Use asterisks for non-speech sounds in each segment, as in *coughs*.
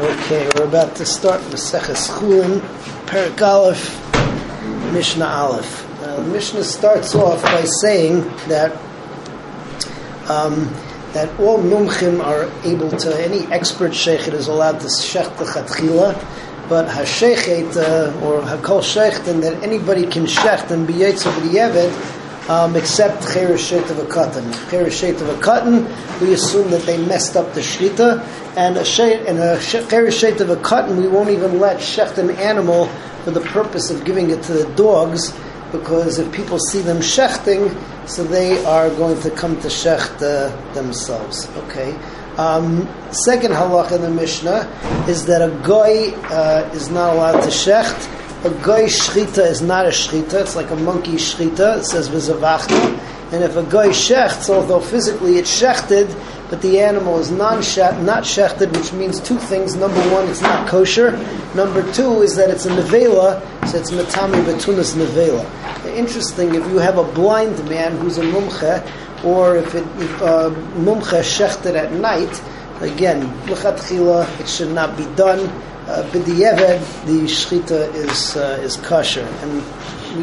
Okay, we're about to start Maseches Chulin, Perik Aleph, Mishnah Aleph. Uh, the Mishnah starts off by saying that um, that all mumchim are able to, any expert sheikhet is allowed to shech the but ha-sheichet, uh, or ha-kol shechten, that anybody can shecht and be yetzer b'di'evet, um, except chereshet of a cotton. Chereshet of a cotton, we assume that they messed up the shita, and a sheit, and a chereshet of a cotton, we won't even let shecht an animal for the purpose of giving it to the dogs, because if people see them shechting, so they are going to come to shecht uh, themselves. Okay. Um, second halach in the Mishnah is that a guy uh, is not allowed to shecht a goy shchita is not a shchita, it's like a monkey shchita, it says vizavachta. And if a goy shechts, although physically it's shechted, but the animal is non not shechted, which means two things. Number one, it's not kosher. Number two is that it's a nevela, so it's matami betunas nevela. Interesting, if you have a blind man who's a mumche, or if it if, uh, mumche shechted at night, again, it should not be done uh, the shchita is uh, is kosher. And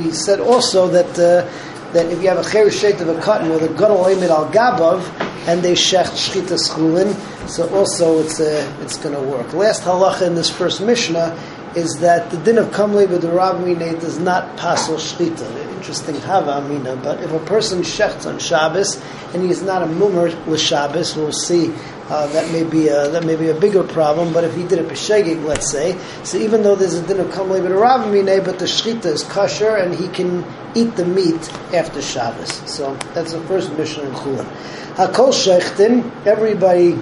we said also that uh, that if you have a chereshet of a cotton with a gadol oimid al gabav, and they shecht shchita schulin, so also it's uh, it's going to work. Last halacha in this first mishnah is that the din of kamle b'durav does not pasel shchita. Interesting hava amina, but if a person shechts on Shabbos and he is not a mummer l'Shabbos, we'll see uh, that may be a, that may be a bigger problem. But if he did a b'shegig, let's say, so even though there's a din of kamle b'durav but the shchita is kosher and he can eat the meat after Shabbos. So that's the first Mishnah in Chulin. Hakol shechtin, everybody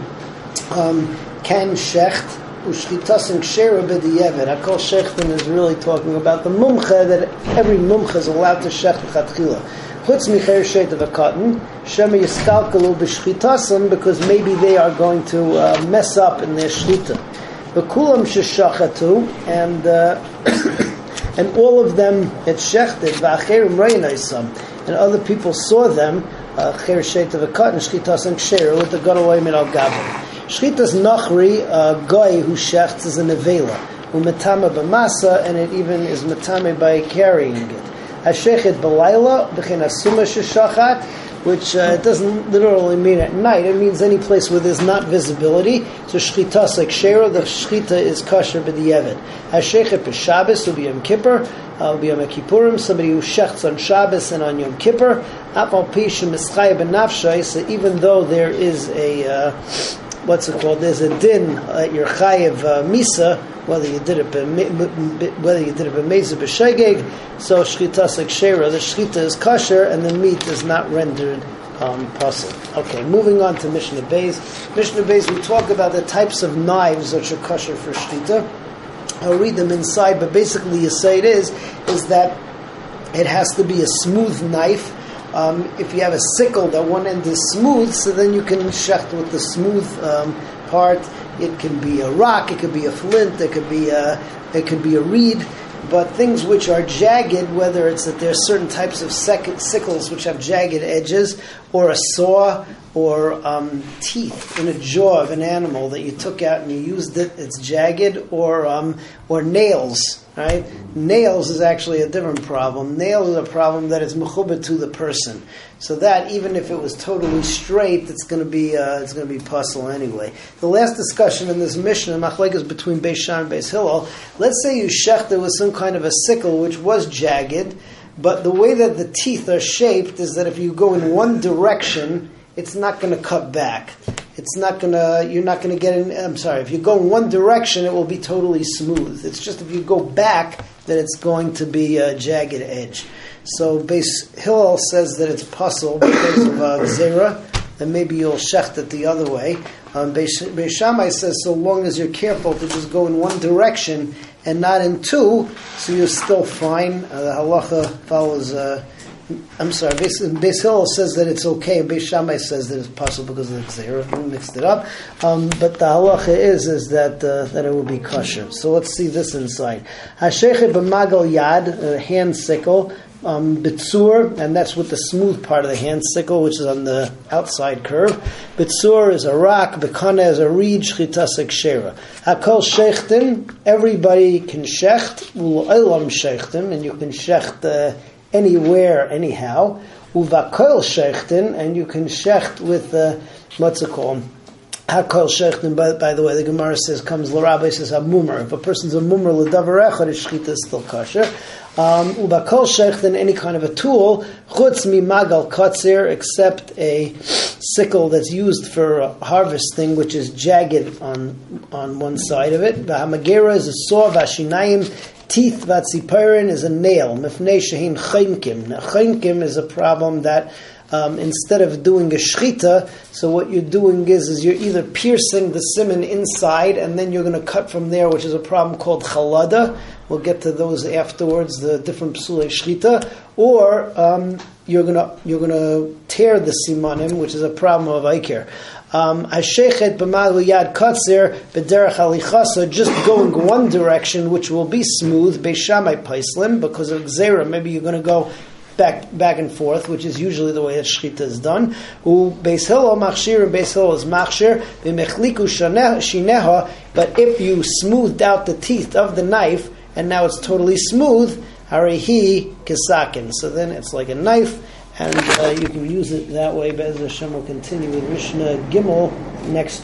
um, can shecht ushchitasin kshera b'diyevet. Hakol shechtin is really talking about the mumcha that every mumcha is allowed to shecht l'chatchila. Chutz micher shet of a cotton, shema yiskalkalu b'shchitasim because maybe they are going to uh, mess up in their shchita. B'kulam sheshachatu and uh, *coughs* and all of them had shechted v'acherim reinaisam and other people saw them uh, cher shet of a cotton shchitasim kshera with the away min al gabel. Shchitas Nachri, a guy who shechts is a nevela, umetame b'masa, and it even is metame by carrying it. Hashechet b'layla, b'chen asuma sheshachat, which uh, doesn't literally mean at night. It means any place where there's not visibility. So shchita like shera, the shchita is kosher b'di'evet. Hashechet b'Shabbos will be Yom Kippur, uh, will be Yom Kippurim. Somebody who shechts on Shabbos and on Yom Kippur. Apal pishim mischay b'nafshay. So even though there is a uh, what's it called? There's a din at your chayiv uh, misa, whether you did it whether you did it b'meza b'shegeg. So shchita shera, the shchita is kosher, and the meat is not rendered um. Okay, moving on to Mishnah Beis. Mishnah Beis, we talk about the types of knives which are kosher for shchita. I'll read them inside, but basically, you say it is is that it has to be a smooth knife um, if you have a sickle that one end is smooth, so then you can shecht with the smooth um, part. It can be a rock, it could be a flint, it could be a, it could be a reed. But things which are jagged, whether it's that there's certain types of sec- sickles which have jagged edges, or a saw, or um, teeth in a jaw of an animal that you took out and you used it, it's jagged, or um, or nails Right? Nails is actually a different problem. Nails is a problem that is mechubah to the person. So that even if it was totally straight, it's going to be uh, it's going to be puzzle anyway. The last discussion in this Mishnah, machlek is between Beis Sham and Beis Hillel. Let's say you shechted with some kind of a sickle which was jagged, but the way that the teeth are shaped is that if you go in one direction, it's not going to cut back it's not gonna you're not gonna get in I'm sorry, if you go in one direction it will be totally smooth. It's just if you go back that it's going to be a jagged edge. So Beis Hillel says that it's puzzle because of uh, zera, and maybe you'll shecht it the other way. Um, Beis Shammai says so long as you're careful to just go in one direction and not in two, so you're still fine. Uh, the halacha follows uh, I'm sorry, Beis, Hillel says that it's okay, and Beis Shammai says that it's possible because of the Xerah. Mixed it up. Um, but the halacha is is that uh, that it will be kosher. So let's see this inside. Hashechet b'magal yad, a hand sickle, um, Bitsur, and that's with the smooth part of the hand sickle, which is on the outside curve. Bitsur is a rock, Bekana is a reed, Shchitasik Shera. Hakol Shechtin, everybody can shecht, U'elam Shechtin, and you can shecht uh, anywhere, anyhow. Uvakol Shechtin, and you can shecht with, uh, what's it called? Hakol shechtin, by, by the way, the Gemara says, comes l'rabbi says a mummer. If a person's a mummer l'davar echad, his shchita is still kosher. Um, ubakol shechtin, any kind of a tool, chutz mi magal katzir, except a sickle that's used for harvesting, which is jagged on on one side of it. V'hamagera is a saw, v'ashinayim, teeth, vatzipirin is a nail. Mifnei shehin chaynkim. Now, chaynkim is a problem that um, instead of doing a shchita, so what you're doing is, is you're either piercing the simon inside and then you're going to cut from there, which is a problem called chalada. We'll get to those afterwards, the different psulei shchita, or um, you're going to you're to tear the simanim, which is a problem of ikir. Um, Ashechet b'malu yad katzer b'derech alichasa, just going one direction, which will be smooth, Beis Shammai paislim, because of gzera. Maybe you're going to go back back and forth, which is usually the way that shchita is done. Machshir and is machshir v'mechliku shineha. But if you smoothed out the teeth of the knife and now it's totally smooth, harihi kisakin. So then it's like a knife, and uh, you can use it that way. Bez Hashem will continue with Mishnah Gimel next.